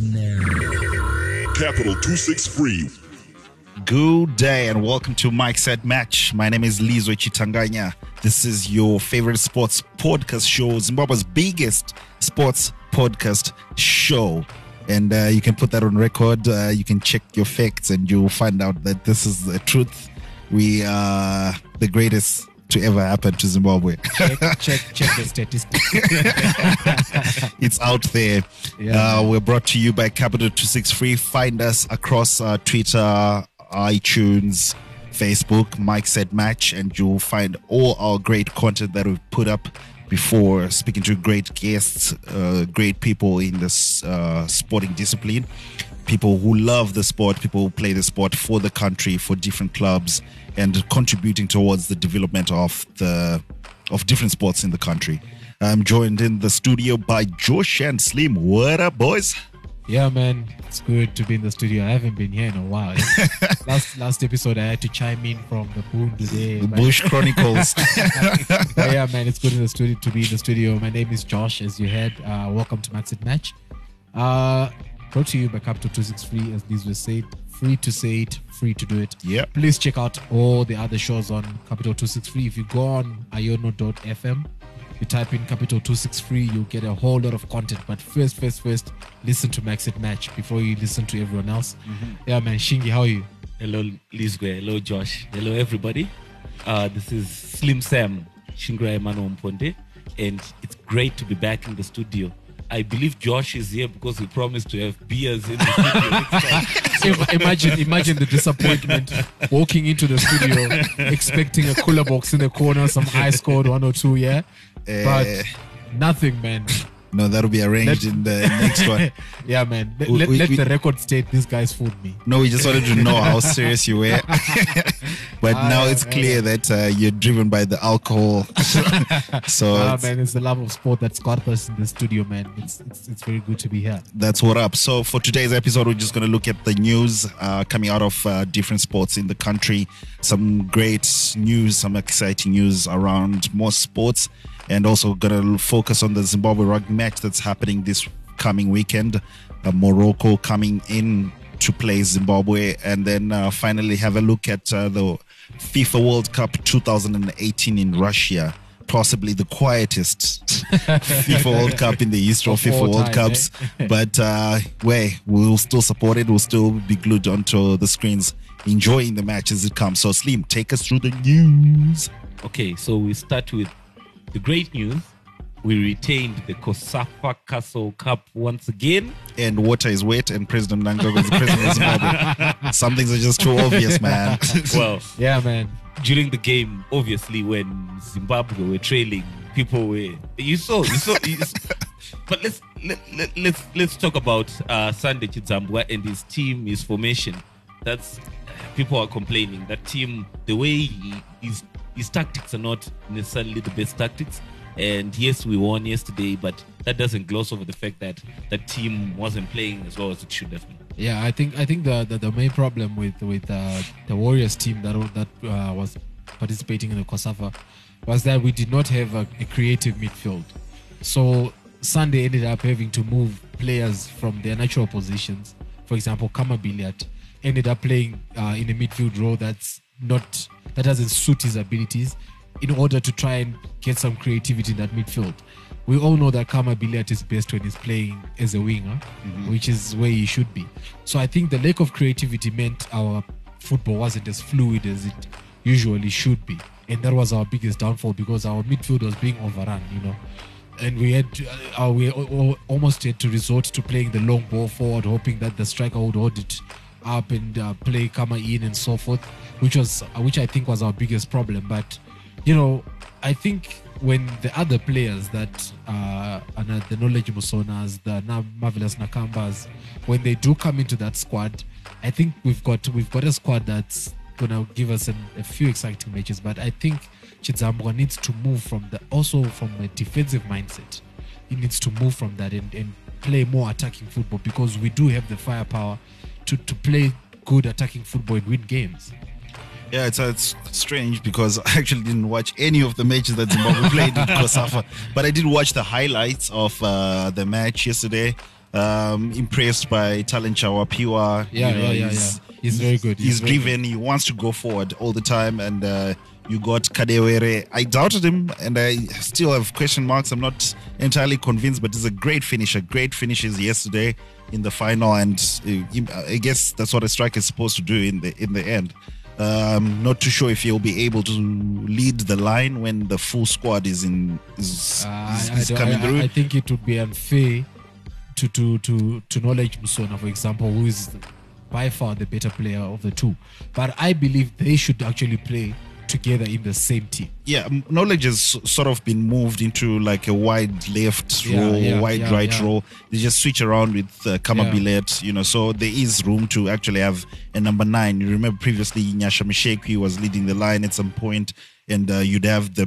begins now. Capital 263. Good day and welcome to Mike Set Match. My name is Lizwe Chitanganya. This is your favorite sports podcast show, Zimbabwe's biggest sports podcast show. And uh, you can put that on record. Uh, you can check your facts and you'll find out that this is the truth. We are the greatest to ever happen to Zimbabwe. check, check, check the statistics. it's out there. Yeah. Uh, we're brought to you by Capital 263. Find us across uh, Twitter, iTunes, Facebook, Mike Said Match, and you'll find all our great content that we've put up before, speaking to great guests, uh, great people in this uh, sporting discipline, people who love the sport, people who play the sport for the country, for different clubs, and contributing towards the development of the of different sports in the country. I'm joined in the studio by Josh and Slim. What up, boys? yeah, man, it's good to be in the studio. I haven't been here in a while. last last episode, I had to chime in from the boom today. The Bush Chronicles. yeah, man, it's good in the studio to be in the studio. My name is Josh, as you heard. Uh, welcome to It Match. Uh, brought to you by Capital 263, as these was said. Free to say it, free to do it. Yeah. Please check out all the other shows on Capital 263. If you go on iono.fm, you type in Capital 263, you'll get a whole lot of content. But first, first, first, listen to Max It Match before you listen to everyone else. Yeah, man, Shingi, how are you? Hello, Lizwe. Hello, Josh. Hello, everybody. Uh, this is Slim Sam Shingra Emmanuel Mponde, and it's great to be back in the studio. I believe Josh is here because he promised to have beers in the studio next time. Im- imagine imagine the disappointment walking into the studio expecting a cooler box in the corner some ice cold one or two yeah Eh. but nothing man no, that'll be arranged in the next one. yeah man let, We- let, we- let the record state these guys fooled me No, we just wanted to know how serious you were. but now Ah, it's yeah, clear that uh, you're driven by the alcohol. so ah man it's the love of sport that's got us in the studio man it's it's, it's very good to be here that's what up. So for today's episode, we're just going to look at the news uh, coming out of uh, different sports in the country. Some great news, some exciting news around more sports, and also going to focus on the Zimbabwe rugby match that's happening this coming weekend. Uh, Morocco coming in to play Zimbabwe, and then uh, finally have a look at uh, the FIFA World Cup 2018 in Russia. Possibly the quietest FIFA World Cup in the history of, Of FIFA World time, Cups. but uh, way we'll still support it. We'll still be glued onto the screens, enjoying the match as it comes. So, Slim, take us through the news. Okay, so we start with the great news. We retained the COSAFA Castle Cup once again. And water is wet, and President Mnangagwa is the president of Zimbabwe. Some things are just too obvious, man. Well, yeah man during the game, obviously, when Zimbabwe were trailing, people were you saw you saw. You saw but let's let, let, let's let's talk about uh, Sunday Chidzambwa and his team, his formation. That's people are complaining that team, the way he, his his tactics are not necessarily the best tactics. And yes, we won yesterday, but that doesn't gloss over the fact that that team wasn't playing as well as it should have been. Yeah, I think I think the the, the main problem with with uh, the Warriors team that that uh, was participating in the COSAFA was that we did not have a, a creative midfield. So Sunday ended up having to move players from their natural positions. For example, Khama Billiat ended up playing uh, in a midfield role that's not that doesn't suit his abilities in order to try and get some creativity in that midfield. We all know that Khama Billiat is best when he's playing as a winger, which is where he should be. So I think the lack of creativity meant our football wasn't as fluid as it usually should be. And that was our biggest downfall because our midfield was being overrun, you know. And we had uh, we al- al- almost had to resort to playing the long ball forward, hoping that the striker would hold it up and uh, play Khama in and so forth, which was uh, which I think was our biggest problem. But you know, I think when the other players that uh, are the Knowledge Musonas, the marvelous Nakambas, when they do come into that squad, I think we've got we've got a squad that's gonna give us an, a few exciting matches. But I think Chidzambwa needs to move from the also from a defensive mindset. He needs to move from that and, and play more attacking football because we do have the firepower to, to play good attacking football and win games. Yeah, it's, it's strange because I actually didn't watch any of the matches that Zimbabwe played in COSAFA, but I did watch the highlights of uh, the match yesterday. Um, impressed by Talent Chawapiwa. Yeah, you know, yeah, yeah, he's- yeah. He's very good. He's, very driven. He wants to go forward all the time. And uh, you got Kadewere. I doubted him, and I still have question marks. I'm not entirely convinced, but he's a great finisher. Great finishes yesterday in the final, and uh, I guess that's what a striker is supposed to do in the in the end. Um, not too sure if he'll be able to lead the line when the full squad is in is, Uh, is, I, is I, coming I, through. I think it would be unfair to to to to knowledge Musona, for example, who is by far the better player of the two. But I believe they should actually play together in the same team. yeah, knowledge has sort of been moved into like a wide left Yeah, role, yeah, wide yeah, right role. They just switch around with uh, Khama Billiat, you know. So there is room to actually have a number nine. You remember previously Nyasha Mushekwi was leading the line at some point, and uh, you'd have the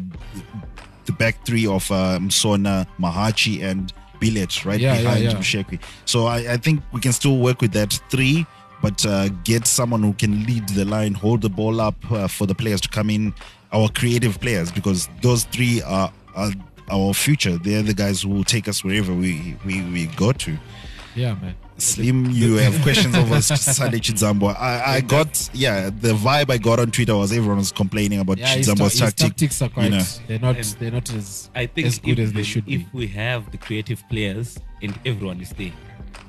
the back three of um, Sona, Mahachi, and Billiat right behind yeah. So I, I think we can still work with that three. But uh, get someone who can lead the line, hold the ball up uh, for the players to come in, our creative players, because those three are, are our future. They're the guys who will take us wherever we, we, we go to. Yeah, man. Slim, you have questions over Sunday Chidzambwa. I, I got, yeah, the vibe I got on Twitter was everyone was complaining about Yeah, his, ta- his tactic. tactics are quite. you know. They're not. They're not as I think as good if, as they should if be. If we have the creative players and everyone is there,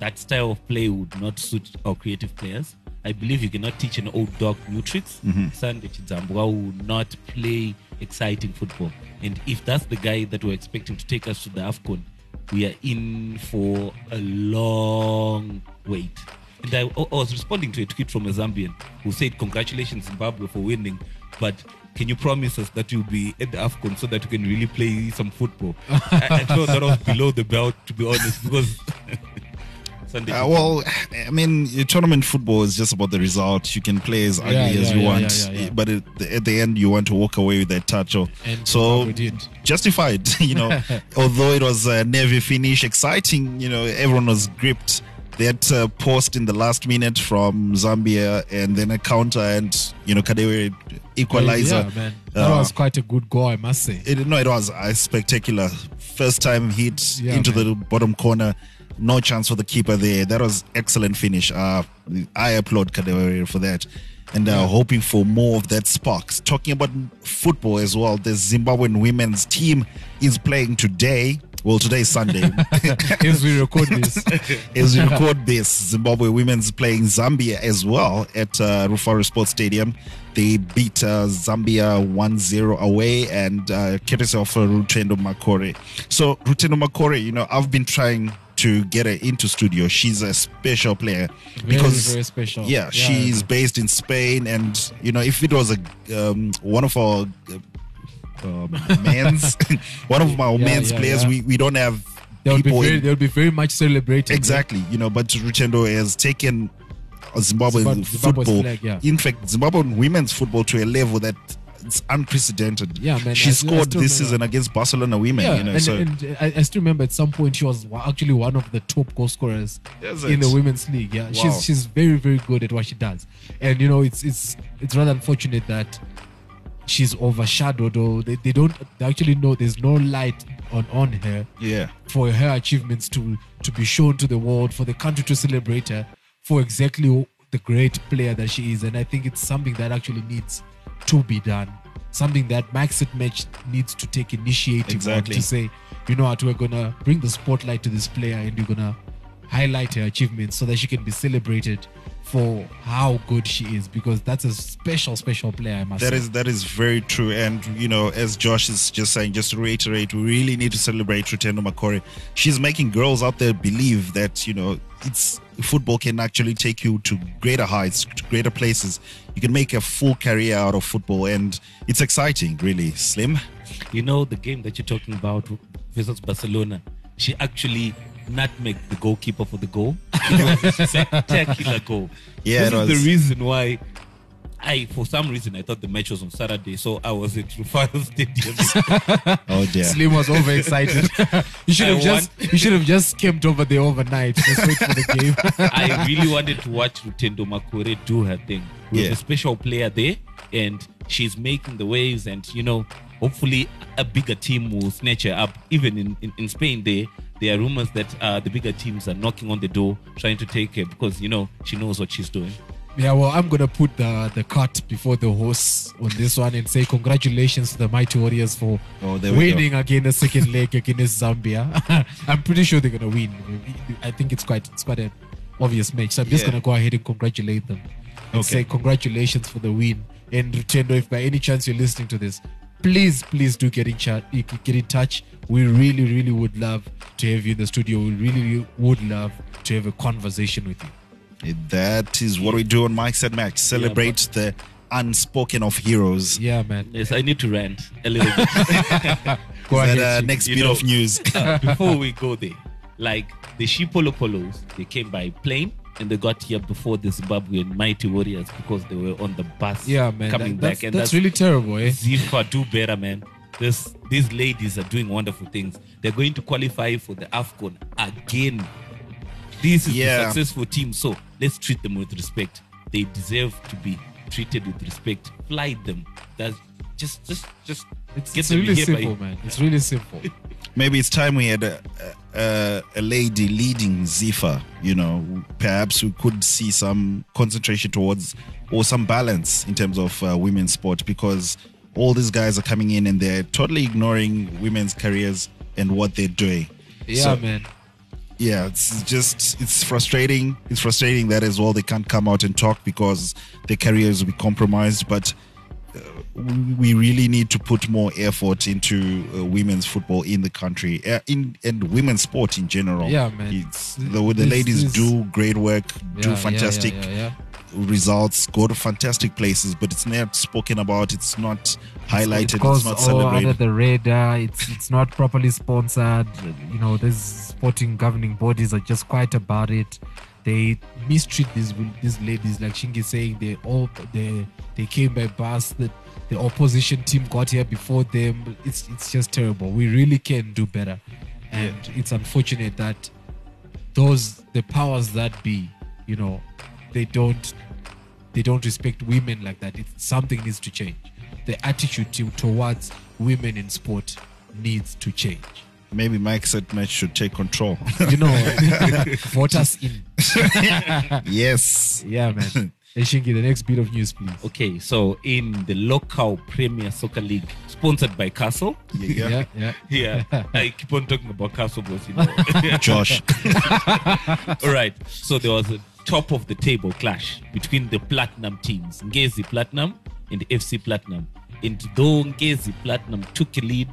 that style of play would not suit our creative players. I believe you cannot teach an old dog new tricks. Mm-hmm. Sunday will not play exciting football. And if that's the guy that we're expecting to take us to the AFCON, we are in for a long wait. And I, I was responding to a tweet from a Zambian who said, Congratulations, Zimbabwe, for winning. But can you promise us that you'll be at the AFCON so that we can really play some football? I, I thought that was below the belt, to be honest, because Sunday. Uh, well, I mean, tournament football is just about the result. You can play as ugly Yeah, as you yeah, want, yeah, yeah, yeah. but at the, at the end, you want to walk away with that And so justified, you know. although it was a Navy finish, exciting, you know, everyone was gripped. That uh, post in the last minute from Zambia, and then a counter, and you know, Kadewere equalizer. Yeah, man. That Uh, was quite a good goal, I must say. it, no, it was a spectacular. First time hit Yeah, into man. the bottom corner. No chance for the keeper there. That was excellent finish. Uh, I applaud Kadewere for that. And uh, hoping for more of that sparks. Talking about football as well, the Zimbabwean women's team is playing today. Well, today is Sunday. As we record this, as we record this, Zimbabwe women's playing Zambia as well at uh, Rufaro Sports Stadium. They beat uh, Zambia 1-0 away and uh, courtesy of Rutendo Makore. So Rutendo Makore, you know, I've been trying to get her into studio. She's a special player because very special. Yeah, Yeah. she's based in Spain, and you know, if it was a um, one of our uh, um, men's, one of our Yeah, men's yeah, players, we, we don't have they'll be very, they'll be very much celebrated. Exactly, you know, but Rutendo has taken Zimbabwean Zimbab- Zimbabwe's football, flag, yeah. in fact, Zimbabwean women's football to a level that it's unprecedented. Yeah, man, She I- scored still this remember. season against Barcelona women. Yeah, you know, and, so and I, I still remember at some point she was actually one of the top goal scorers in the women's league. Yeah, Wow. she's she's very very good at what she does, and you know it's it's it's rather unfortunate that she's overshadowed or they, they don't they actually know there's no light on on her yeah, for her achievements to to be shown to the world for the country to celebrate her for exactly the great player that she is and i think it's something that actually needs to be done. Something that max match needs to take initiative Exactly. to say you know what? We're gonna bring the spotlight to this player and you're gonna highlight her achievements so that she can be celebrated for how good she is because that's a special special player i must that say is that is very true. And you know, as Josh is just saying, just to reiterate, we really need to celebrate Rutendo Makore. She's making girls out there believe that you know it's football can actually take you to greater heights, to greater places. You can make a full career out of football, and it's exciting, really. Slim. You know the game that you're talking about versus Barcelona. She actually nutmegged the goalkeeper for the goal. It was a spectacular goal. Yeah, this it is was. the reason why. I, for some reason, I thought the match was on Saturday, so I was at Rufaro Stadium. Oh dear. Slim was overexcited. you should I have just you should have just camped over there overnight. Just wait for the game. I really wanted to watch Rutendo Makore do her thing. We Yeah. a special player there, and she's making the waves. And you know, hopefully, a bigger team will snatch her up. Even in, in, in Spain, there, there are rumors that uh, the bigger teams are knocking on the door, trying to take her because you know she knows what she's doing. Yeah, well, I'm gonna put the the cart before the horse on this one and say congratulations to the Mighty Warriors for Oh, there go. winning again the second leg against Zambia. I'm pretty sure they're gonna win. I think it's quite it's quite an obvious match. So I'm just Yeah. gonna go ahead and congratulate them and Okay. say congratulations for the win. And Rutendo, if by any chance you're listening to this, please, please do get in chat, get in touch. We really, really would love to have you in the studio. We really would love to have a conversation with you. That is what we do on Mike Said Match. Celebrate the unspoken of heroes. Yeah, man. Yes, I need to rant a little bit. Go ahead. that uh, next You bit know- of news? Before we go there, like the Shepolopolos, they came by plane and they got here before the Zimbabwean Mighty Warriors because they were on the bus Yeah, man. coming that- back. that's, And that's really terrible, eh? ZIFA, do better, man. This, these ladies are doing wonderful things. They're going to qualify for the AFCON again. This is Yeah. the successful team, so let's treat them with respect. They deserve to be treated with respect. Fly them. That's just, just, just It's, get it's them really here by- simple, man. It's really simple. Maybe it's time we had a, a, a lady leading ZIFA. You know, perhaps we could see some concentration towards or some balance in terms of uh, women's sport because all these guys are coming in and they're totally ignoring women's careers and what they're doing. Yeah, So- man. yeah it's just it's frustrating it's frustrating that as well they can't come out and talk because their careers will be compromised but we- really need to put more effort into uh, women's football in the country uh, in and women's sport in general Yeah, man. it's the, the ladies do great work Yeah, do fantastic Yeah, results go to fantastic places but it's not spoken about it's not highlighted it goes it's not all under the radar. It's it's not properly sponsored. You know, these sporting governing bodies are just quiet about it. They mistreat these these ladies, like Shingi saying they all they they came by bus. The the opposition team got here before them. It's it's just terrible. We really can do better, and it's unfortunate that those the powers that be, you know, they don't they don't respect women like that. It's something needs to change. The attitude to, towards women in sport needs to change. maybe mike said match should take control You know, vote us in. yes Yeah, man. Hey, Shingi, the next bit of news, please. Okay, so in the local Premier Soccer League, sponsored by Castle. yeah, Yeah, yeah. Yeah, I keep on talking about Castle, but you know. josh All right, so there was a top of the table clash between the platinum teams, Ngezi Platinum and FC Platinum. And though Ngezi Platinum took a lead,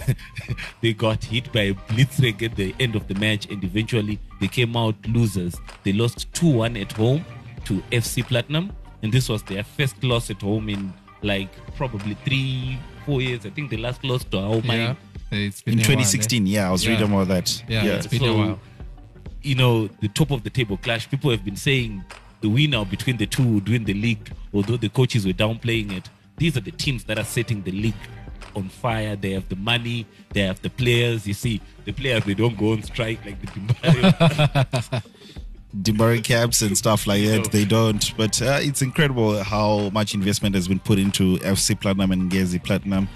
they got hit by a blitzkrieg at the end of the match and eventually they came out losers. They lost 2 1 at home to FC Platinum, and this was their first loss at home in like probably three, four years. I think they last lost to our yeah. It's been in a while, eh? 2016 yeah i was Yeah. reading about that Yeah, it's been a while. you know, the top of the table clash, people have been saying the winner between the two would win the league, although the coaches were downplaying it. These are the teams that are setting the league on fire. They have the money, they have the players. You see, the players, they don't go on strike like the Dimbayo. Dimbari caps and stuff like that. They don't. But uh, it's incredible how much investment has been put into FC Platinum and Ngezi Platinum.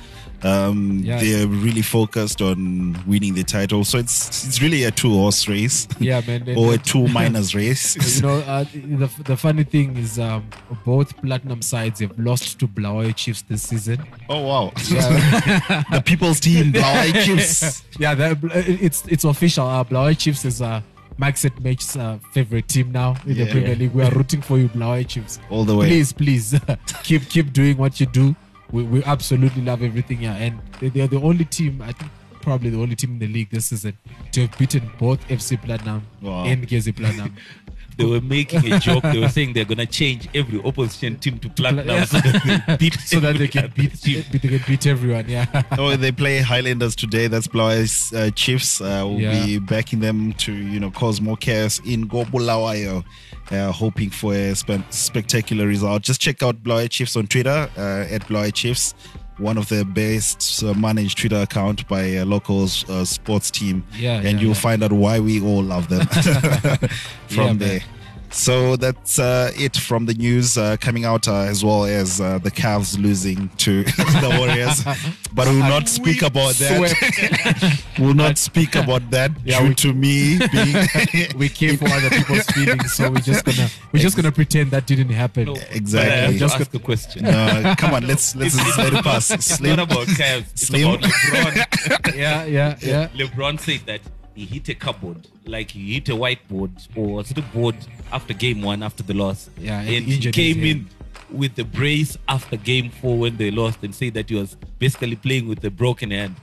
Um, Yeah. They're really focused on winning the title. So it's it's really a two horse race Yeah, man. or a two minors race. you know, uh, the, the funny thing is, um, both platinum sides have lost to Bulawayo Chiefs this season. oh, wow. Yeah, the people's team, Bulawayo Chiefs. yeah it's it's official. Uh, Bulawayo Chiefs is uh, Max at Match's uh, favorite team now in the Yeah. Premier League. We are rooting for you, Bulawayo Chiefs. All the way. Please, please, keep keep doing what you do. We, we absolutely love everything here, and they, they are the only team. I think probably the only team in the league this season to have beaten both FC Platinum Wow. and Ngezi Platinum. they were making a joke. They were saying they're going to change every opposition team to platinum so that they beat, so that they can beat, team. beat, they can beat everyone. Yeah. oh, they play Highlanders today. That's Blau's uh, Chiefs. Uh, we'll Yeah. be backing them to you know cause more chaos in Gobulawayo. Uh, hoping for a spe- spectacular result. Just check out Bulawayo Chiefs on Twitter uh, at Bulawayo Chiefs, one of the best uh, managed Twitter account by a local uh, sports team. Yeah, and yeah, you'll yeah. find out why we all love them from Yeah, man. There. So that's uh, it from the news uh, coming out, uh, as well as uh, the Cavs losing to the Warriors. But we will not speak about that. we'll not speak about that Yeah, due we- to me being we care for other people's feelings, so we're just gonna we're just gonna pretend that didn't happen. No, Exactly. have to Just ask a question. Uh, come on, let's let's just let it pass. It's Slim. not about Cavs. It's Slim. about LeBron. Yeah, yeah, yeah. LeBron said that he hit a cupboard, like he hit a whiteboard or a board after game one after the loss. Yeah, and he came in with the brace after game four when they lost and said that he was basically playing with a broken hand.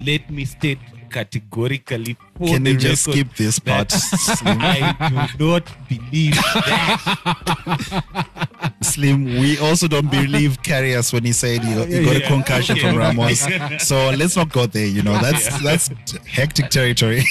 Let me state categorically Can you just skip this part? I do not believe that. Slim, we also don't believe Karius when he said he, he got a concussion from Ramos. So let's not go there. You know, that's that's hectic territory.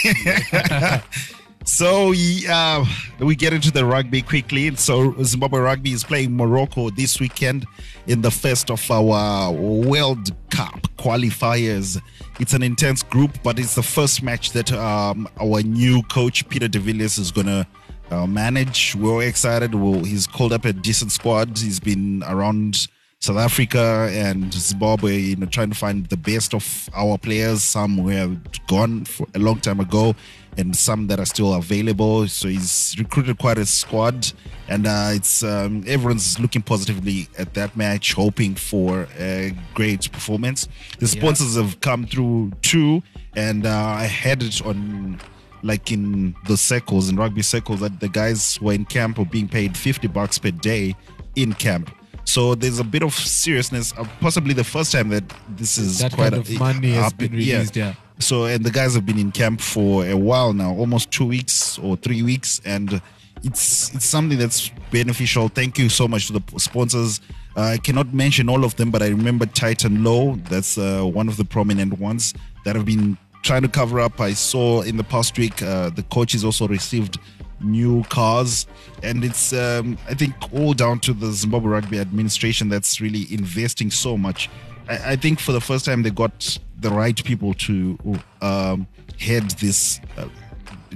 so yeah, we get into the rugby quickly. So Zimbabwe Rugby is playing Morocco this weekend in the first of our World Cup qualifiers. It's an intense group, but it's the first match that um, our new coach Peter De Villiers is gonna uh, manage. We're excited. Well, he's called up a decent squad. He's been around South Africa and Zimbabwe, you know, trying to find the best of our players. Some who have gone for a long time ago, and some that are still available. So he's recruited quite a squad, and uh, it's um, everyone's looking positively at that match, hoping for a great performance. The sponsors have come through too, and uh, I had it on like in the circles in rugby circles that the guys who are in camp are being paid 50 bucks per day in camp. So there's a bit of seriousness uh, possibly the first time that this is That quite kind a- of money has been released, yeah. so and the guys have been in camp for a while now almost two weeks or three weeks and it's it's something that's beneficial. Thank you so much to the sponsors. Uh, i cannot mention all of them but i remember titan low that's uh, one of the prominent ones that have been trying to cover up i saw in the past week uh, the coaches also received new cars. And it's um, i think all down to the zimbabwe rugby administration that's really investing so much. I, I think for the first time they got the right people to um, head this uh,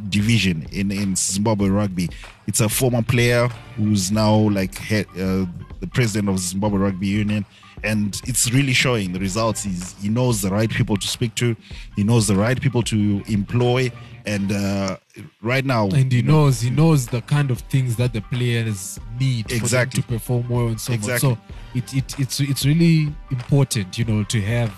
division in, in Zimbabwe rugby. It's a former player who's now like head, uh, the president of Zimbabwe Rugby Union, and it's really showing the results. He's, he knows the right people to speak to, he knows the right people to employ, and uh, right now, And he you know, knows he knows the kind of things that the players need Exactly. for them to perform well and so Exactly. on. So it, it it's it's really important, you know, to have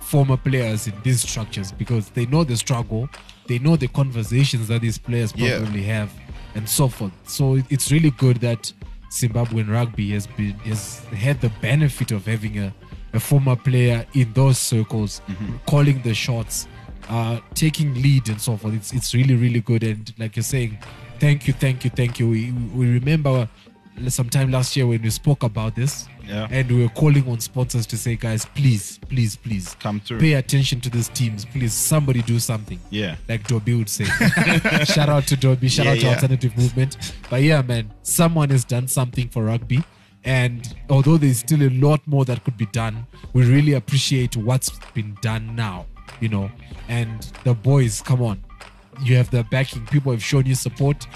former players in these structures because they know the struggle, they know the conversations that these players Yeah. probably have, and so forth. So it's really good that Zimbabwean rugby has been has had the benefit of having a, a former player in those circles, Mm-hmm. calling the shots, uh, taking lead and so forth. It's it's really really good. And like you're saying, thank you, thank you, thank you. We we remember sometime last year when we spoke about this, Yeah. and we were calling on sponsors to say, guys, please, please, please, Come through. pay attention to these teams. Please, somebody do something. Yeah. like Dobby would say. shout out to Dobby. Shout Yeah, out to yeah. Alternative Movement. But yeah, man, someone has done something for rugby. And although there's still a lot more that could be done, we really appreciate what's been done now, you know. And the boys, come on, you have the backing. People have shown you support.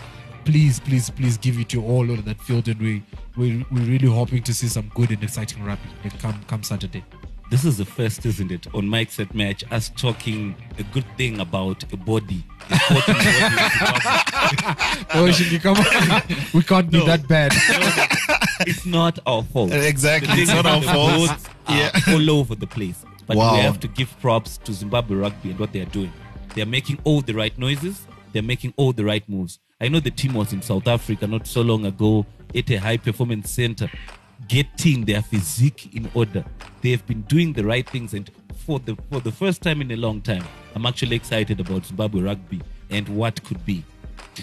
Please, please, please give it to all over that field, and we we we're really hoping to see some good and exciting rugby come come Saturday. This is the first, isn't it, on Mike Set Match, us talking a good thing about a body. a sporting body in Zimbabwe. Oh, come on, we can't be that bad. it's not our fault. Exactly. It's not our fault. votes are all over the place. But Wow. we have to give props to Zimbabwe Rugby and what they are doing. They are making all the right noises. They're making all the right moves. I know the team was in South Africa not so long ago at a high performance center, getting their physique in order. They have been doing the right things, and for the for the first time in a long time, I'm actually excited about Zimbabwe Rugby and what could be.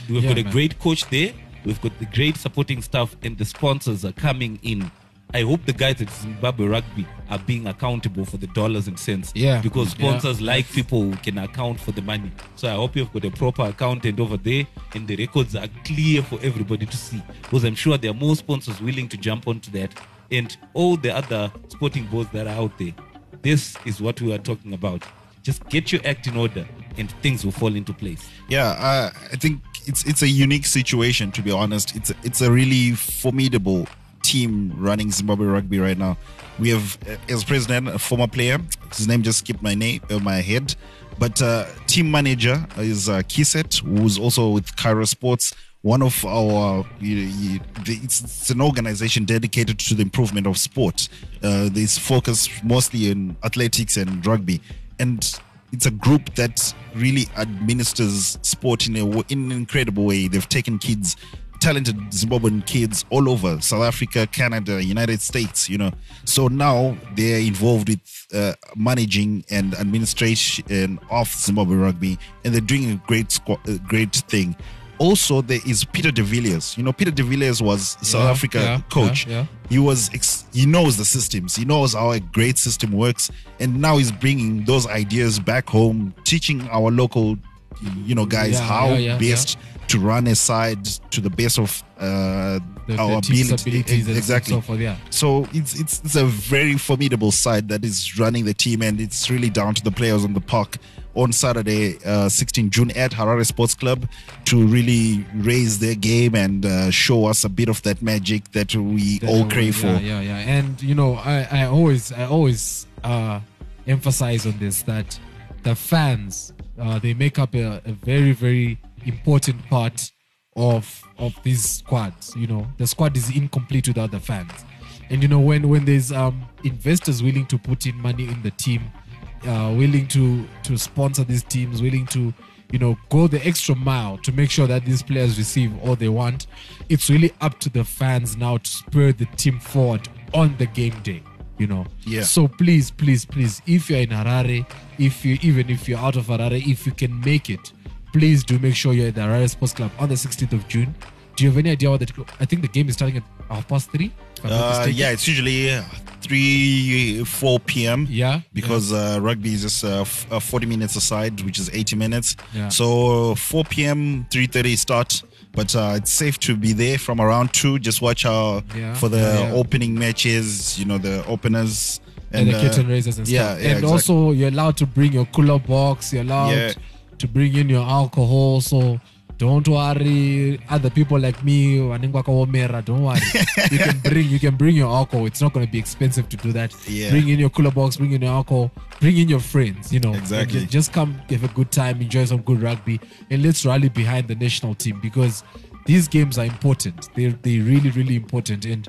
We've Yeah, got a man. great coach there. We've got the great supporting staff, and the sponsors are coming in. I hope the guys at Zimbabwe Rugby are being accountable for the dollars and cents. Yeah. Because Yeah. sponsors like people who can account for the money. So I hope you've got a proper accountant over there and the records are clear for everybody to see. Because I'm sure there are more sponsors willing to jump onto that. And all the other sporting boards that are out there. This is what we are talking about. Just get your act in order and things will fall into place. Yeah, uh, I think it's it's a unique situation to be honest. It's it's a really formidable team running Zimbabwe rugby right now. We have uh, as president a former player. His name just skipped my name uh, my head, but uh, team manager is uh, Kiset, who's also with Cairo Sports. One of our, you, you, it's, it's an organization dedicated to the improvement of sport. Uh, focus mostly in athletics and rugby, and it's a group that really administers sport in a in an incredible way. They've taken kids, talented Zimbabwean kids all over South Africa, Canada, United States. You know, so now they're involved with uh, managing and administration of Zimbabwe rugby, and they're doing a great squ- a great thing. Also, there is Peter de Villiers. You know, Peter de Villiers was South Yeah, Africa yeah, coach yeah, he was ex- he knows the systems he knows how a great system works and now he's bringing those ideas back home teaching our local you know guys Yeah, how yeah, best to run a side to the best of uh, The, our the ability exactly so. Yeah. so it's, it's it's a very formidable side that is running the team, and it's really down to the players on the park on Saturday, uh, 16 June at Harare Sports Club, to really raise their game and uh, show us a bit of that magic that we that all crave yeah, for. Yeah, yeah. And you know, I, I always I always uh emphasize on this that the fans uh, they make up a, a very, very important part of of these squads. You know, the squad is incomplete without the fans. And you know, when when there's um investors willing to put in money in the team, uh, willing to to sponsor these teams, willing to you know go the extra mile to make sure that these players receive all they want. It's really up to the fans now to spur the team forward on the game day. You know. Yeah. So please, please, please, if you're in Harare, if you even if you're out of Harare, if you can make it, please do make sure you're at the Harare Sports Club on the 16th of June. Do you have any idea what the I think the game is starting at half past three? if I'm not Uh, yeah, it's usually uh, 3, 4 p.m. Yeah, Because uh, rugby is just uh, f- uh, 40 minutes aside, which is 80 minutes. Yeah. So 4 p.m., 3.30 start. But uh, it's safe to be there from around 2. Just watch out Yeah, for the yeah, yeah. opening matches, you know, the openers. and, the uh, raisers and yeah, stuff. yeah, and exactly. also, you're allowed to bring your cooler box. You're allowed to bring in your alcohol. So don't worry. Other people like me, kaomera, don't worry. you can bring you can bring your alcohol. It's not going to be expensive to do that. Yeah. Bring in your cooler box. Bring in your alcohol. Bring in your friends. You know, Exactly. ju- Just come, have a good time, enjoy some good rugby, and let's rally behind the national team because these games are important. They're they really really important and.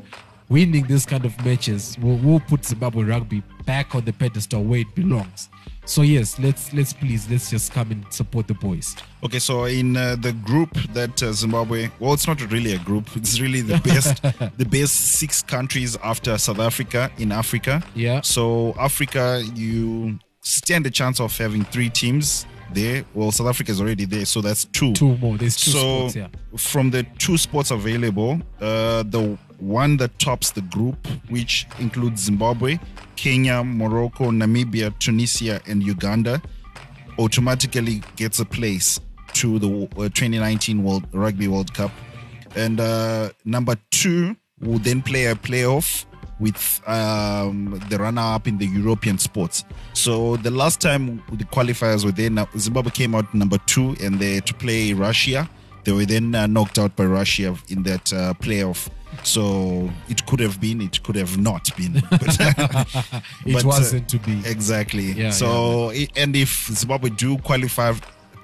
Winning this kind of matches will, will put Zimbabwe rugby back on the pedestal where it belongs. So yes, let's let's please let's just come and support the boys. Okay, so in uh, the group that uh, Zimbabwe, well, it's not really a group. It's really the best, the best six countries after South Africa in Africa. Yeah. So Africa, you stand a chance of having three teams there. Well, South Africa is already there, so that's two. Two more. There's two so sports, yeah. from the two spots available, uh, the one that tops the group, which includes Zimbabwe, Kenya, Morocco, Namibia, Tunisia, and Uganda, automatically gets a place to the uh, 2019 World Rugby World Cup. And uh, number two will then play a playoff with um, the runner-up in the European sports. So the last time the qualifiers were there, now Zimbabwe came out number two, and they to play Russia. They were then uh, knocked out by Russia in that uh, playoff. So it could have been, it could have not been. But, It but, uh, wasn't to be. Exactly. Yeah, so, i- and if Zimbabwe do qualify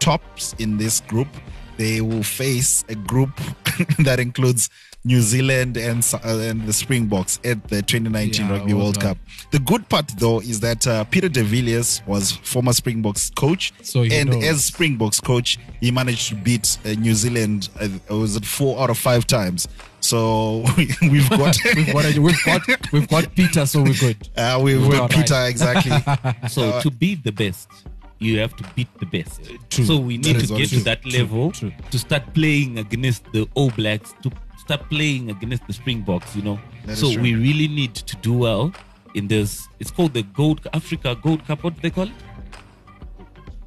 tops in this group, they will face a group that includes New Zealand and uh, and the Springboks at the 2019 Yeah, Rugby World. Cup. The good part, though, is that uh, Peter de Villiers was former Springboks coach, So and knows. as Springboks coach, he managed to beat uh, New Zealand. Uh, was it four out of five times? So we've got We've got, we've got we've got Peter, so we're good. uh, we've We're got all Peter right. exactly. So to be the best, you have to beat the best. True. So we need That to get also to that level true. to start playing against the All Blacks, to start playing against the Springboks. You know, That is so we really need to do well in this. It's called the Gold Africa Gold Cup. What do they call it?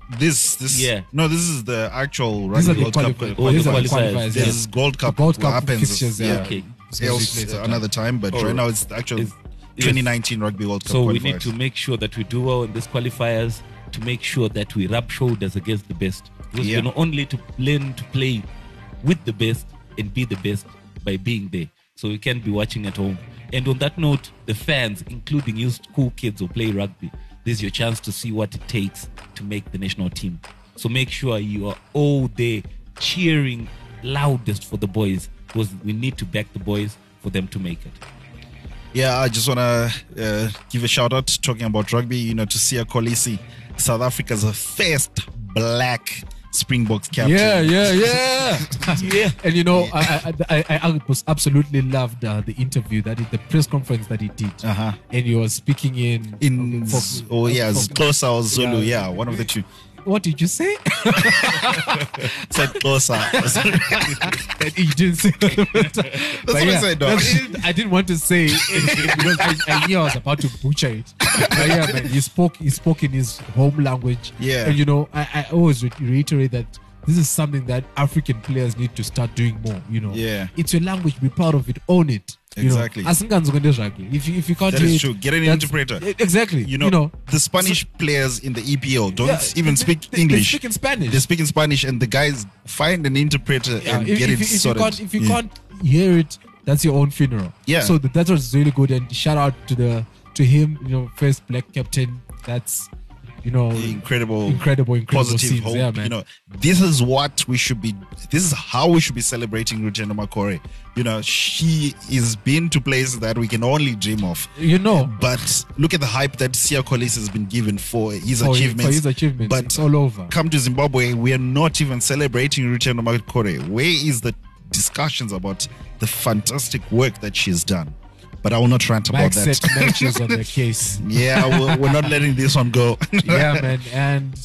This, this, Yeah. No, this is the actual These are Rugby the World Cup. qualifiers. Oh, These the are qualifiers. qualifiers. This yeah. is Gold Cup. Gold Cup happens, fixtures, yeah. Okay. It's else uh, another time, but All right right. now it's the actual Is- 2019 Rugby World Cup. So we need to make sure that we do well in these qualifiers to make sure that we rub shoulders against the best. Because Yeah. you know, only to learn to play with the best and be the best by being there. So you can't be watching at home. And on that note, the fans, including you school kids who play rugby, this is your chance to see what it takes to make the national team. So make sure you are all there cheering loudest for the boys because we need to back the boys for them to make it. Yeah, I just want to uh, give a shout out talking about rugby, you know, to Siya Kolisi, South Africa's first black Springboks captain. Yeah, yeah, yeah, Yeah. And you know, I, I, I, I was absolutely loved uh, the interview that he, the press conference that he did, Uh-huh. and he was speaking in In, oh, yeah, or Zulu. Yeah. Yeah, one of the two. What did you say? Said closer. that he didn't say that. But what I said, dog. I didn't want to say because I, I knew I was about to butcher it. But yeah, man, he spoke he spoke in his home language. Yeah. and you know, I, I always reiterate that this is something that African players need to start doing more. You know, Yeah. it's your language. Be proud of it. Own it. You know, Exactly. Kwende rugby. If you if you can't That is true. Get an interpreter. Exactly. you know, the Spanish players in the EPL don't Yeah, even speak they- they English. speak in Spanish. They speak in Spanish, and the guys find an interpreter Yeah, and if, get if, it if you sorted. can't if you Yeah. can't hear it, that's your own funeral. Yeah. So that, that was really good, and shout out to the to him. You know, first black captain. That's you know incredible, incredible, incredible positive scenes. hope. Yeah, man. You know, this is what we should be. This is how we should be celebrating Rutendo Makore. You know, she is been to places that we can only dream of. You know, But look at the hype that Siya Kolisi has been given for his for, achievements. for his achievements, But it's all over. come to Zimbabwe, we are not even celebrating Rutendo Makore. Where is the discussions about the fantastic work that she's done? But I will not rant about Mike that. set matches on the case. yeah, we're, we're not letting this one go. Yeah, man, and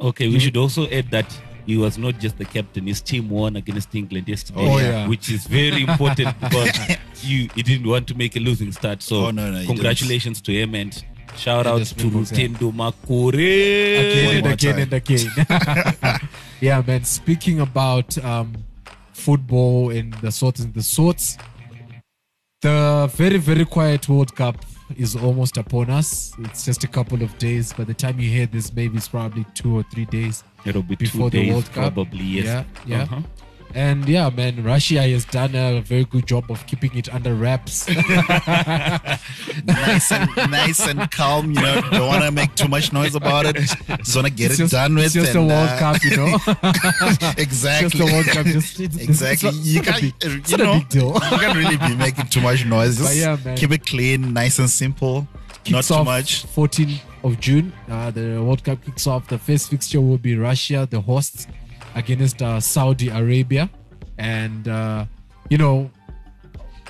Okay, we should also add that he was not just the captain. His team won against England yesterday, Oh, yeah. which is very important because you he didn't want to make a losing start. So Oh, no, no, congratulations to him and shout out to Springboks, yeah. Rutendo Makore. again and again time. and again. yeah, man. Speaking about um, football and the sorts and the sorts, the very very quiet World Cup is almost upon us. It's just a couple of days. By the time you hear this, maybe it's probably two or three days It'll be before two the World Cup. probably yes. Yeah, yeah. Uh-huh. And yeah, man, Russia has done a very good job of keeping it under wraps. nice and nice and calm. You know, don't want to make too much noise about it. Just want to get It's it just, done with. it's just a and, World uh, Cup, you know. exactly. just a World Cup. Just, it's, it's- exactly. It's, not, you it's not a can't. big, it's you not know, a big deal. you can't really be making too much noise. Just But yeah, man. keep it clean, nice and simple. not too off much. 14th of June. Uh, the World Cup kicks off. The first fixture will be Russia, the hosts, against uh, Saudi Arabia. And, uh, you know,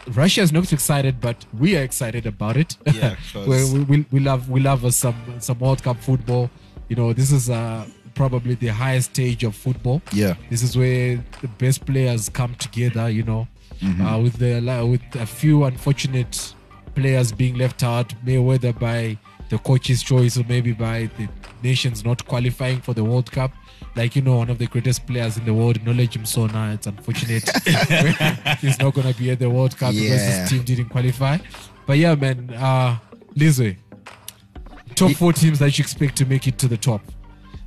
Russia is not excited, but we are excited about it. Yeah, we, we, we, love we love us some some World Cup football. You know, this is uh, probably the highest stage of football. Yeah. This is where the best players come together, you know, Mm-hmm. uh, with the with a few unfortunate players being left out, may whether by the coach's choice or maybe by the nations not qualifying for the World Cup. Like you know, one of the greatest players in the world, Knowledge Musona. It's unfortunate he's not gonna be at the World Cup because his team didn't qualify. But yeah, man, uh, Lizwe, top four teams that you expect to make it to the top.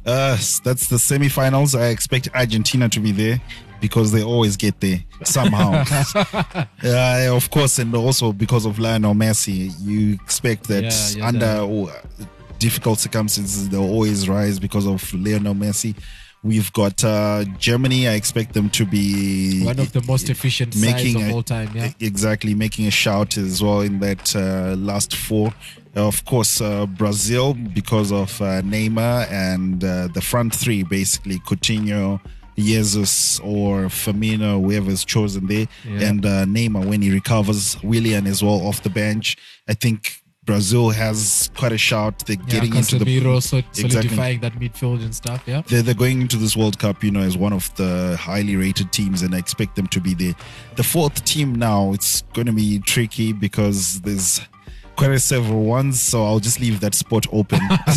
Uh, that's the semi-finals. I expect Argentina to be there because they always get there somehow. uh, yeah, of course, and also because of Lionel Messi, you expect that Yeah, yeah, under that- difficult circumstances they'll always rise because of Lionel Messi. We've got uh, Germany. I expect them to be One of the most efficient making sides of a- all time. Yeah. exactly making a shout as well in that uh, last four. Of course, uh, Brazil because of uh, Neymar and uh, the front three basically Coutinho, Jesus or Firmino, whoever's chosen there, Yeah. and uh, Neymar when he recovers, Willian as well off the bench. I think Brazil has quite a shout. They're Yeah, getting into the so Exactly. solidifying that midfield and stuff. Yeah. they're, they're going into this World Cup, you know, as one of the highly rated teams, and I expect them to be there. The fourth team now, it's going to be tricky because there's quite a several ones, so I'll just leave that spot open.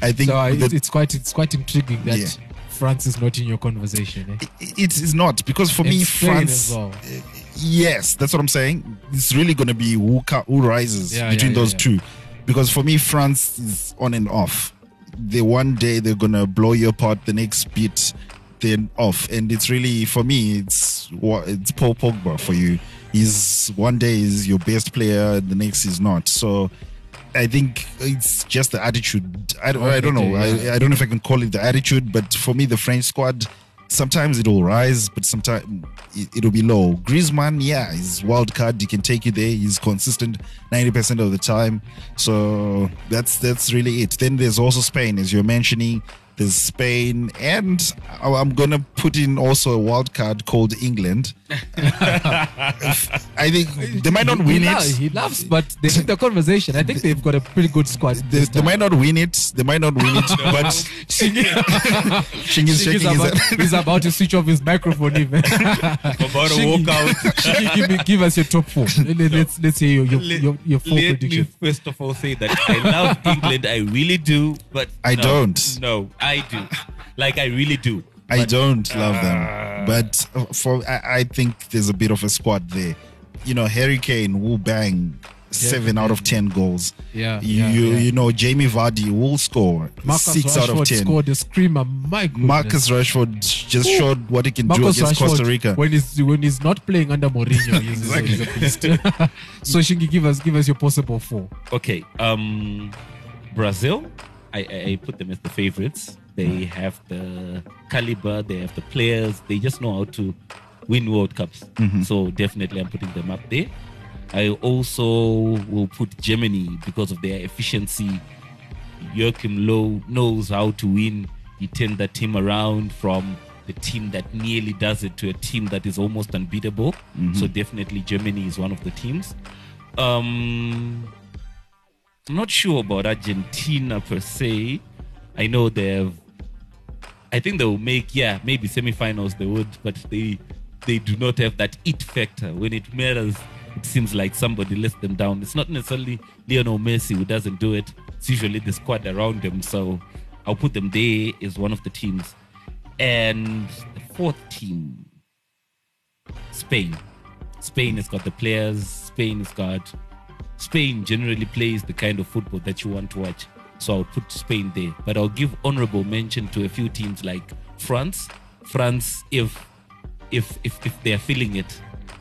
I think So uh, that it's, it's quite it's quite intriguing that Yeah. France is not in your conversation. Eh? it is not because for me, France. well. Yes, that's what I'm saying. It's really going to be who ca- who rises Yeah, between yeah, those two, because for me, France is on and off. The one day they're gonna blow you apart. The next beat, then off, and it's really for me. It's what it's Paul Pogba for you. He's one day is your best player, the next is not. So. I think it's just the attitude. I don't, I don't know. I, I don't know if I can call it the attitude, but for me, the French squad, sometimes it'll rise, but sometimes it, it'll be low. Griezmann, yeah, he's wild card. He can take you there. He's consistent 90% of the time. So that's that's really it. Then there's also Spain, as you're mentioning. There's Spain, and I- I'm gonna put in also a wild card called England. I think they might not He win lo- it. He loves, but they in the conversation. I think they've got a pretty good squad. They, this they might not win it. They might not win it, but Shingi, Shing is Shingi's shaking his about, head. he's about to switch off his microphone. Even about to walk out. Shingi, give, me, give us your top four. Let- Let's let's hear your your, Let- your, your four Let me first of all say that I love England. I really do, but I no, don't. No, I do. Like I really do. I don't love Ah. them, but uh, for I, I think there's a bit of a squad there. You know, Harry Kane will bang seven out of ten goals. Yeah, you yeah, you, yeah. you know Jamie Vardy will score Marcus six Rashford out of ten. scored a screamer. My goodness. Marcus Rashford just Ooh. showed what he can do against Rashford, Costa Rica. when he's when he's not playing under Mourinho, he's, Exactly. he's a beast. so Shingi, give us give us your possible four. Okay. Um, Brazil. I, I, put them as the favorites. They have the caliber. They have the players. They just know how to win World Cups. So definitely, I'm putting them up there. I also will put Germany because of their efficiency. Joachim Low knows how to win. He turned that team around from the team that nearly does it to a team that is almost unbeatable. So definitely Germany is one of the teams. Um, I'm not sure about Argentina per se. I know they've. I think they will make yeah maybe semifinals they would, but they they do not have that it factor when it matters. It seems like somebody lets them down. It's not necessarily Lionel Messi who doesn't do it. It's usually the squad around them. So I'll put them there as one of the teams. And the fourth team, Spain. Spain has got the players. Spain has got. Spain generally plays the kind of football that you want to watch. So I'll put Spain there. But I'll give honorable mention to a few teams like France. France, if if if, if they're feeling it,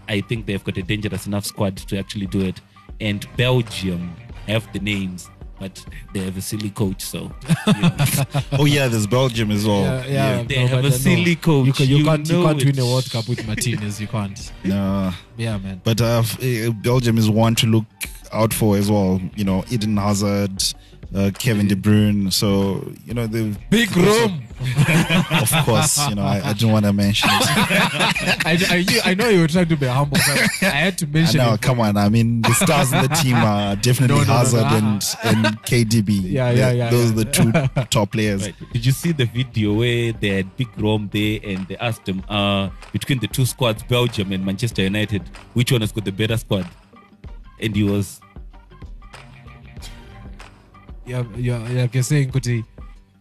I think they've got a dangerous enough squad to actually do it. And Belgium have the names, but they have a silly coach. So you know. oh yeah, there's Belgium as well. Yeah, yeah. They have a silly coach. You, can, you, You can't you can't win a World Cup with Martinez. You can't. No. Yeah, man. But uh, uh, Belgium is one to look out for as well. You know, Eden Hazard, uh, Kevin De Bruyne. So you know they've Big Rom. of course. You know, I, I didn't want to mention it. I, I, I know you were trying to be humble, but I had to mention know, it. come on. I mean, the stars in the team are definitely No, no, no, no. Hazard and and KDB. Yeah, yeah, They- yeah, Those yeah. are the two top players. Right. Did you see the video where they had Big Rom there and they asked him uh, between the two squads, Belgium and Manchester United, which one has got the better squad? And he was Yeah, yeah, yeah. You're saying, Kuti,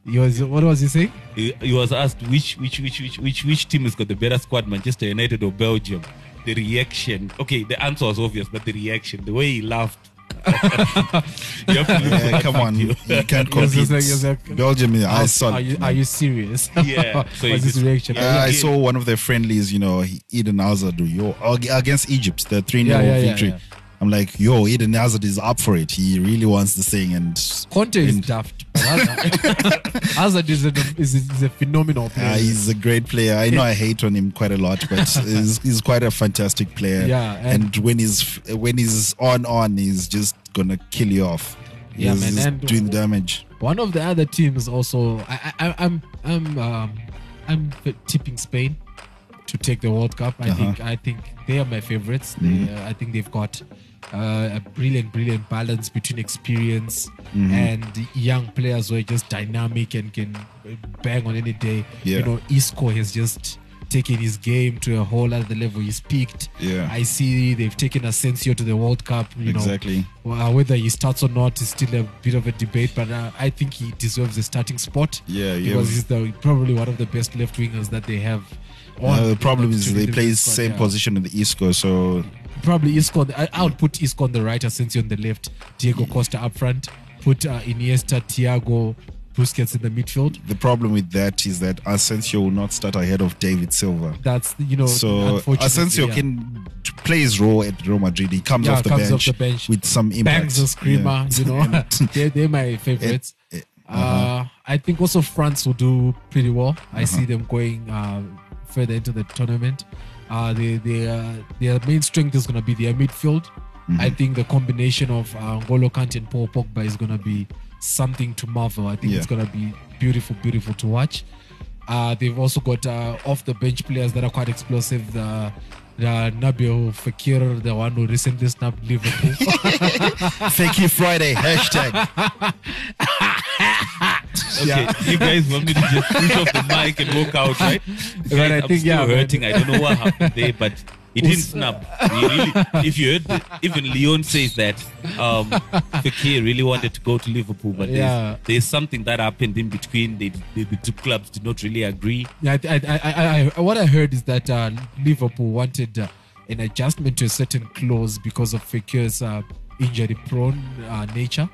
he was, what was he saying? he, he was asked which which which which which which team has got the better squad, Manchester United or Belgium? The reaction, okay, the answer was obvious, but the reaction, the way he laughed. you have to Yeah, come on, video. you can't He was compete. just like- he like, Belgium, I Are, saw. are you are you serious? Yeah, so he What's his just- reaction? Yeah. I saw one of their friendlies, you know, he- Eden Hazard yo, against Egypt, the 3 0 Yeah, yeah, yeah, victory. Yeah. I'm like, yo, Eden Hazard is up for it. He really wants this thing. And Conte is daft. Hazard, is a, is, is a phenomenal player. uh, he's a great player. I know I hate on him quite a lot, but he's, he's quite a fantastic player. Yeah, and, and- when he's when he's on on, he's just gonna kill you off. Yeah, he's man, just and- doing damage. One of the other teams also, I, I, I'm I'm um, I'm tipping Spain to take the World Cup. I Uh-huh. think I think they are my favorites. They, uh, I think they've got uh, a brilliant, brilliant balance between experience and young players who are just dynamic and can bang on any day. Yeah. You know, Isco has just taken his game to a whole other level. He's peaked. Yeah. I see they've taken Asensio to the World Cup. You know, Exactly. well, whether he starts or not is still a bit of a debate, but uh, I think he deserves a starting spot. Yeah, yeah. because he's the probably one of the best left wingers that they have. Uh, the problem is they play squad, same yeah. position in the East Coast, so Probably Isco. on the- I, would put Isco on the right, Asensio on the left, Diego Costa up front. Put uh, Iniesta, Thiago, Busquets in the midfield. The problem with that is that Asensio will not start ahead of David Silva. That's you know So Asensio yeah. can play his role at Real Madrid. He comes, Yeah, off, the comes off bench the bench. with some impact. bangs a screamer. Yeah. You know, they're, they're my favorites. It- uh, I think also France will do pretty well. I Uh-huh. see them going uh, further into the tournament. Uh, they, they, uh, their main strength is going to be their midfield. Mm-hmm. I think the combination of uh, N'Golo Kante and Paul Pogba is going to be something to marvel. I think Yeah. it's going to be beautiful, beautiful to watch. Uh, they've also got uh, off the bench players that are quite explosive. The, the Nabil Fekir, the one who recently snapped Liverpool. Fakey Friday hashtag. Okay, you guys want me to just switch off the mic and walk out, right? But Guys, I I'm think, still yeah, man. hurting. I don't know what happened there, but it didn't snap. He really, if you heard, the, even Lyon says that um, Fekir really wanted to go to Liverpool, but Yeah. there's, there's something that happened in between. They, they, the two clubs did not really agree. Yeah, I, I, I, I, I, what I heard is that uh, Liverpool wanted uh, an adjustment to a certain clause because of Fekir's uh, injury-prone uh, nature,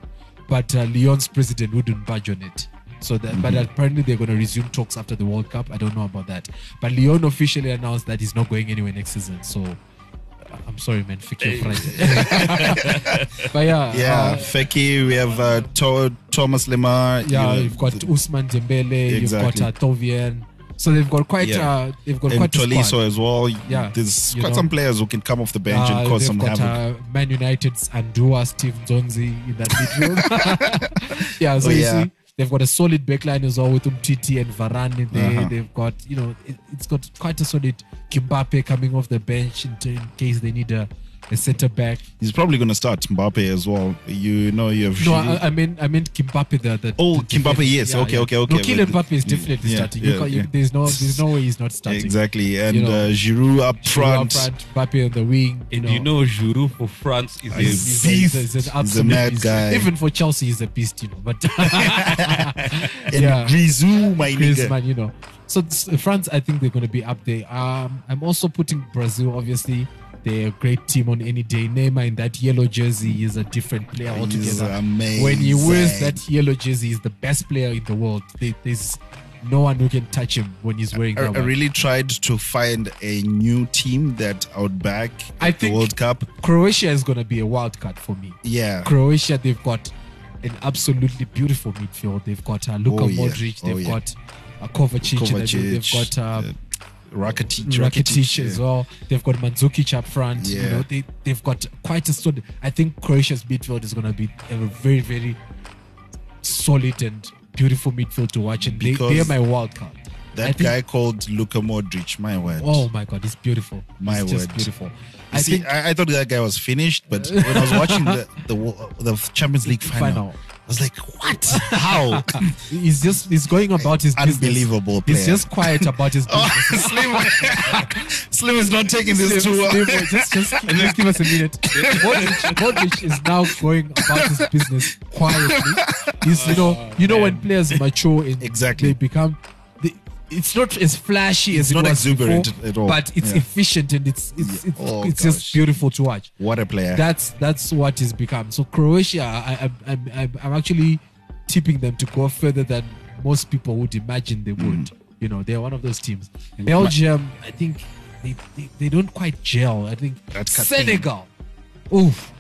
but uh, Lyon's president wouldn't budge on it. So that, but apparently they're going to resume talks after the World Cup. I don't know about that, but Lyon officially announced that he's not going anywhere next season. So uh, I'm sorry, man, Fekir Friday. but yeah, Yeah, uh, Feki. We have uh, to- Thomas Lemar. yeah, you you've got Ousmane Dembele, Exactly. you've got uh, Thauvin. So they've got quite, Yeah. uh, they've got and quite a Tolisso squad. as well. Yeah, there's quite know. some players who can come off the bench and Uh, cause they've some got havoc. uh, Man United's Andua, Steve Zonzi in that midfield. yeah, so Oh, you yeah. see, they've got a solid backline as well with Umtiti and Varane in there. Uh-huh. They've got, you know, it, it's got quite a solid Kimbape coming off the bench in, in case they need a, a centre back. He's probably going to start Mbappe as well. You know, you have. No, I, I mean, I meant Kimpape. The, the Oh, the Kimpembe, defense. yes. Okay, okay, okay. No, Kylian Mbappe is definitely yeah, starting. You yeah, can't- you- yeah. there's no, there's no way he's not starting. Exactly, and You know, uh, Giroud up Giroud front. up front, Mbappe on the wing. And you know, Giroud for France is a He's- He's, a, he's, a, he's an absolute mad beast. guy. Even for Chelsea, he's a beast, you know. But And yeah, Grisou, my nigga. You know. So France, I think they're going to be up there. Um, I'm also putting Brazil. Obviously, they're a great team on any day. Neymar in that yellow jersey is a different player altogether. amazing. When he wears that yellow jersey, he's the best player in the world. There's no one who can touch him when he's wearing I, that. I really tried to find a new team that I would back I think- World Cup. Croatia is going to be a wild card for me. Yeah. Croatia, they've got an absolutely beautiful midfield. They've got uh, Luka Oh, yeah. Modric, Oh, they've yeah. got uh, Kovacic, Kovacic, they've got uh, uh, Rakitic, Rakitic as yeah. well. They've got Mandzukic up front. You know, they they've got quite a solid. I think Croatia's midfield is going to be a very very solid and beautiful midfield to watch, and they, they are my wild card. That think- guy called Luka Modric, my word. Oh my god, it's beautiful. My it's just word. beautiful. You I see, think I, I thought that guy was finished, but when I was watching the the, the Champions League final, Final. I was like, "What? How? he's just he's going about his business. Unbelievable He's just quiet about his oh, business. Oh, Slim, Slim is not taking this Slim- too Slim, well. just, just, just give us a minute. Modric, Modric is now going about his business quietly. He's, you know, you know when players mature, in, Exactly. they become. It's not as flashy as It's it not was exuberant before, at all. but it's Yeah. efficient and it's it's it's, Oh, it's just beautiful to watch. What a player! That's that's what he's become. So Croatia, I, I, I'm, I'm, I'm actually tipping them to go further than most people would imagine they would. Mm. You know, they're one of those teams. Belgium, I think they, they, they don't quite gel. I think Senegal, oof.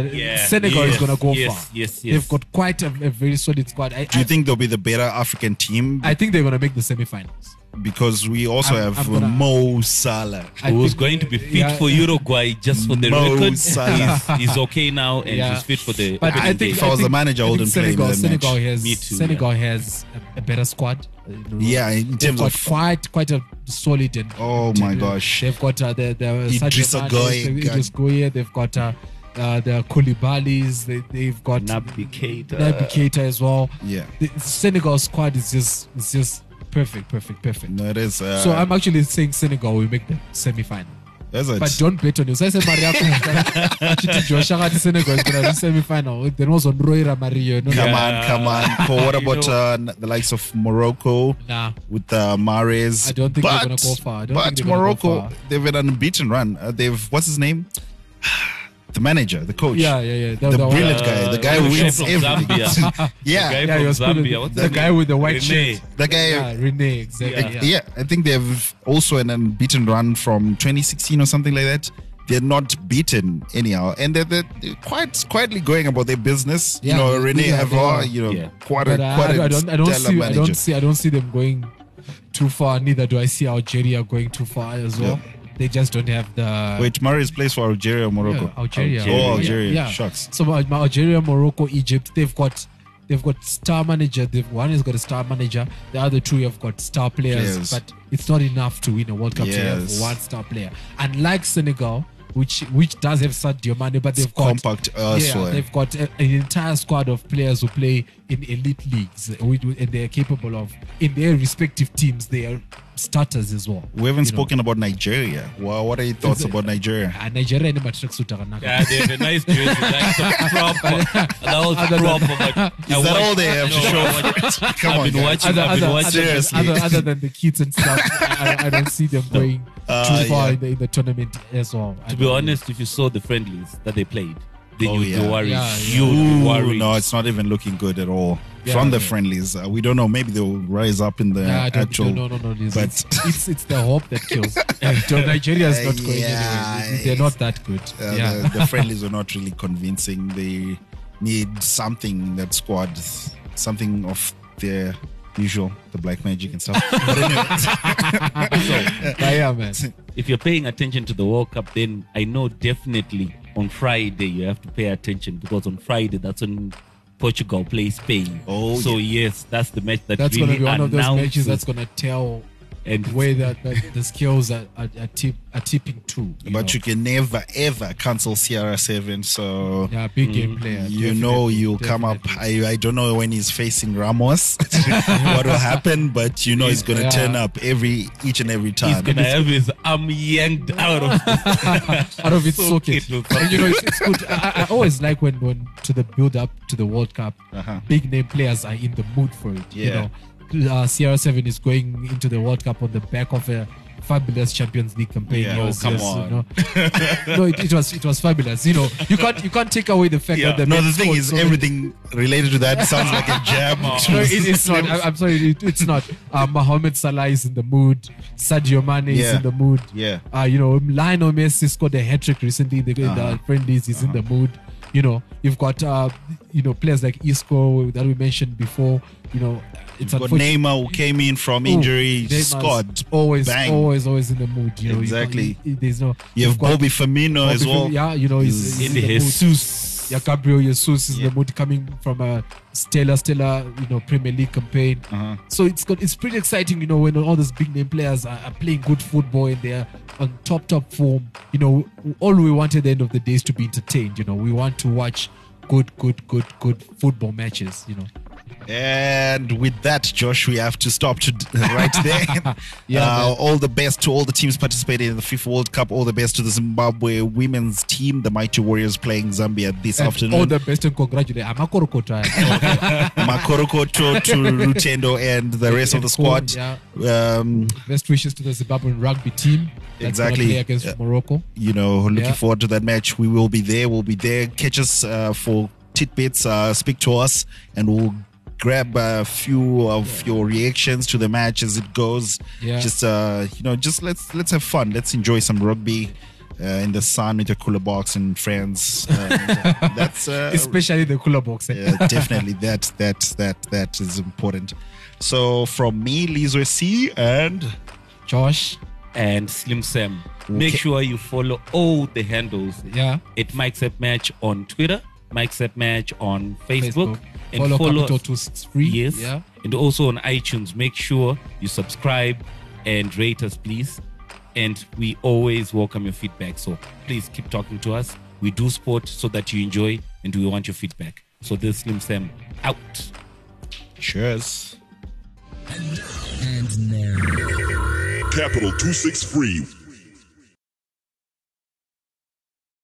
The, Yeah, Senegal is going to go yes, far. yes, yes. They've got quite a, a very solid squad. I, Do you I, think they'll be the better African team? I think they're going to make the semifinals. because we also I'm- have I'm gonna- Mo Salah. I Who was going to be fit yeah, for Uruguay just for the Mo record. Salah. He's, he's okay now and Yeah. he's fit for the. But I think day. If I was the manager, I think wouldn't play him Senegal. in Senegal match. has Me too, Senegal has a, a better squad. you know. Yeah, in They've terms got of quite quite a solid and Oh my gosh. They've got uh, the the Idrissa Sadio Mane, Gueye, the Idris Gueye, They've got uh, uh, the Koulibalis. They, they've got Naby Keita. Naby Keita as well. Yeah. The Senegal squad is just is just perfect, perfect, perfect. no, it is. Uh, So I'm actually saying Senegal will make the semi-final. that's it. But don't bet on you. So I said Maria Chiti Joshua Gati Senegal is gonna be semi-final. Then was on Roy Mario. No, come Yeah. on, come on. For what about uh, the likes of Morocco Nah. with uh, Mahrez? I don't think but, they're gonna go far. I don't but think they're go Morocco, far. they've had an unbeaten run. Uh, they've what's his name? The manager, the coach. Yeah, yeah, yeah. The, brilliant uh, guy, the guy who wins from everything. Zambia. yeah, The guy Yeah, from he was good. Zambia. What's The his guy with the white Rene. shirt. the guy. Yeah, Renee, exactly. Yeah. yeah. I think they've also an unbeaten run from 2016 or something like that. They're not beaten anyhow, and they're, they're quite quietly going about their business. Yeah, you know, Rene yeah, they you know, Yeah. quite a But I, quite a I, I don't, I don't stellar see, I manager. don't see, I don't see them going too far. Neither do I see Algeria going too far as well. They just don't have the Wait, Mahrez plays for Algeria, Morocco. Yeah, Algeria. Algeria. Oh, Yeah, Algeria. Yeah. Shucks. So Algeria, Morocco, Egypt, they've got they've got star manager. They've, one has got a star manager. The other two have got star players, but it's not enough to win a World Cup to Yes. have one star player. Unlike Senegal, which which does have Sadio Mane, but they've got compact yeah, they've got a, an entire squad of players who play in elite leagues, which- and they are capable of in their respective teams. They are starters as well. We haven't you know. spoken about Nigeria. Well, what are your thoughts Is about Nigeria? Ah, Nigeria ni matracksuit akanaka. Yeah, they have a nice jersey. That's a proper. That was proper. But Is that all they have to No, show? I watched- Come I've on, been guys. watching. other, I've been other, watching. other, than, Seriously. other, other than the kids and stuff, I, I don't see them going Uh, too far yeah. in, the, in the tournament as well. I To be don't- honest, if you saw the friendlies that they played, then Oh, you'd yeah. be worried. Yeah, yeah. You'd be Ooh, worried. no, it's not even looking good at all. Yeah, From the yeah. friendlies, uh, we don't know. Maybe they'll rise up in the Nah, actual. no, no, no, no. But- it's, it's it's the hope that kills. And Nigeria is not going Yeah, anywhere. They're not that good. Uh, yeah. the, the friendlies were not really convincing. They need something that squad, something of their usual, the black magic and stuff. But anyway, But yeah, man. if you're paying attention to the World Cup, then I know definitely on Friday you have to pay attention because on Friday that's when Portugal plays Spain. Oh, so yeah. yes, that's the match that That's really going to be one of those matches that's going to tell and where the, the, the skills are, are, are, tip, are tipping to. You but know. you can never ever cancel CR7. So yeah, big game player. you know you'll come up. I, I don't know when he's facing Ramos, what will happen, but you know he's going to Yeah. turn up every each and every time. he's gonna have his arm yanked out of out of its socket socket. And you know, it's, it's good. I, I- I always like when, when to the build up to the World Cup, Uh-huh. big name players are in the mood for it. You know, uh, CR7 is going into the World Cup on the back of a fabulous Champions League campaign. Yeah. Oh, was come just, on. You know, no, it, it was it was fabulous. You know, you can't you can't take away the fact Yeah. that the no, the thing is, so many- everything related to that sounds like a jab. no, it, it's not. I'm sorry, it, it's not. Uh, Mohamed Salah is in the mood. Sadio Mane is Yeah. in the mood. Yeah. Uh, you know, Lionel Messi scored a hat trick recently in the, Uh-huh. the friendlies. He's in the mood. You know, you've got uh, you know players like Isco that we mentioned before. You know, it's You've got. Neymar who came in from Ooh, injury, Neymar's scored. Always, bang. always, always in the mood. You know, Exactly. you- there's no. You have you've got Bobby Firmino as well. Firmino, Yeah, you know, he's, He's he's in in the the mood. Jesus. Yeah, Gabriel Jesus is in Yeah. the mood coming from a stellar, stellar, you know, Premier League campaign. Uh-huh. So it's got it's pretty exciting, you know, when all those big name players are, are playing good football and they're on top top form. You know, all we want at the end of the day is to be entertained. You know, we want to watch good, good, good, good football matches. You know, And with that, Josh, we have to stop to right there. Yeah, uh, all the best to all the teams participating in the FIFA World Cup. All the best to the Zimbabwe women's team, the Mighty Warriors playing Zambia this And afternoon. all the best and congratulate. I'm a Korokota. Makorokoto to Lutendo and the rest of the squad. Yeah. Um, Best wishes to the Zimbabwean rugby team. Exactly. Against Yeah. Morocco. you know, looking Yeah. forward to that match. We will be there. We'll be there. Catch us uh, for tidbits. Uh, speak to us, and we'll grab a few of your reactions to the match as it goes. Yeah. Just uh, you know, just let's let's have fun. Let's enjoy some rugby. Uh, in the sun with a cooler box and friends. Uh, and, uh, that's uh, Especially the cooler box. eh? yeah, definitely that that that that is important. So from me, Lizwe C, and Josh. and Slim Sam. Make sure you follow all the handles Yeah. it Mike's Up Match on Twitter, Mike's Up Match on Facebook, and Follow, follow, Capital 263. yes, Yeah. and also on iTunes. Make sure you subscribe and rate us, please. And we always welcome your feedback. So please keep talking to us. We do sport so that you enjoy, and we want your feedback. So this is Slim Sam out. cheers. And now, Capital 263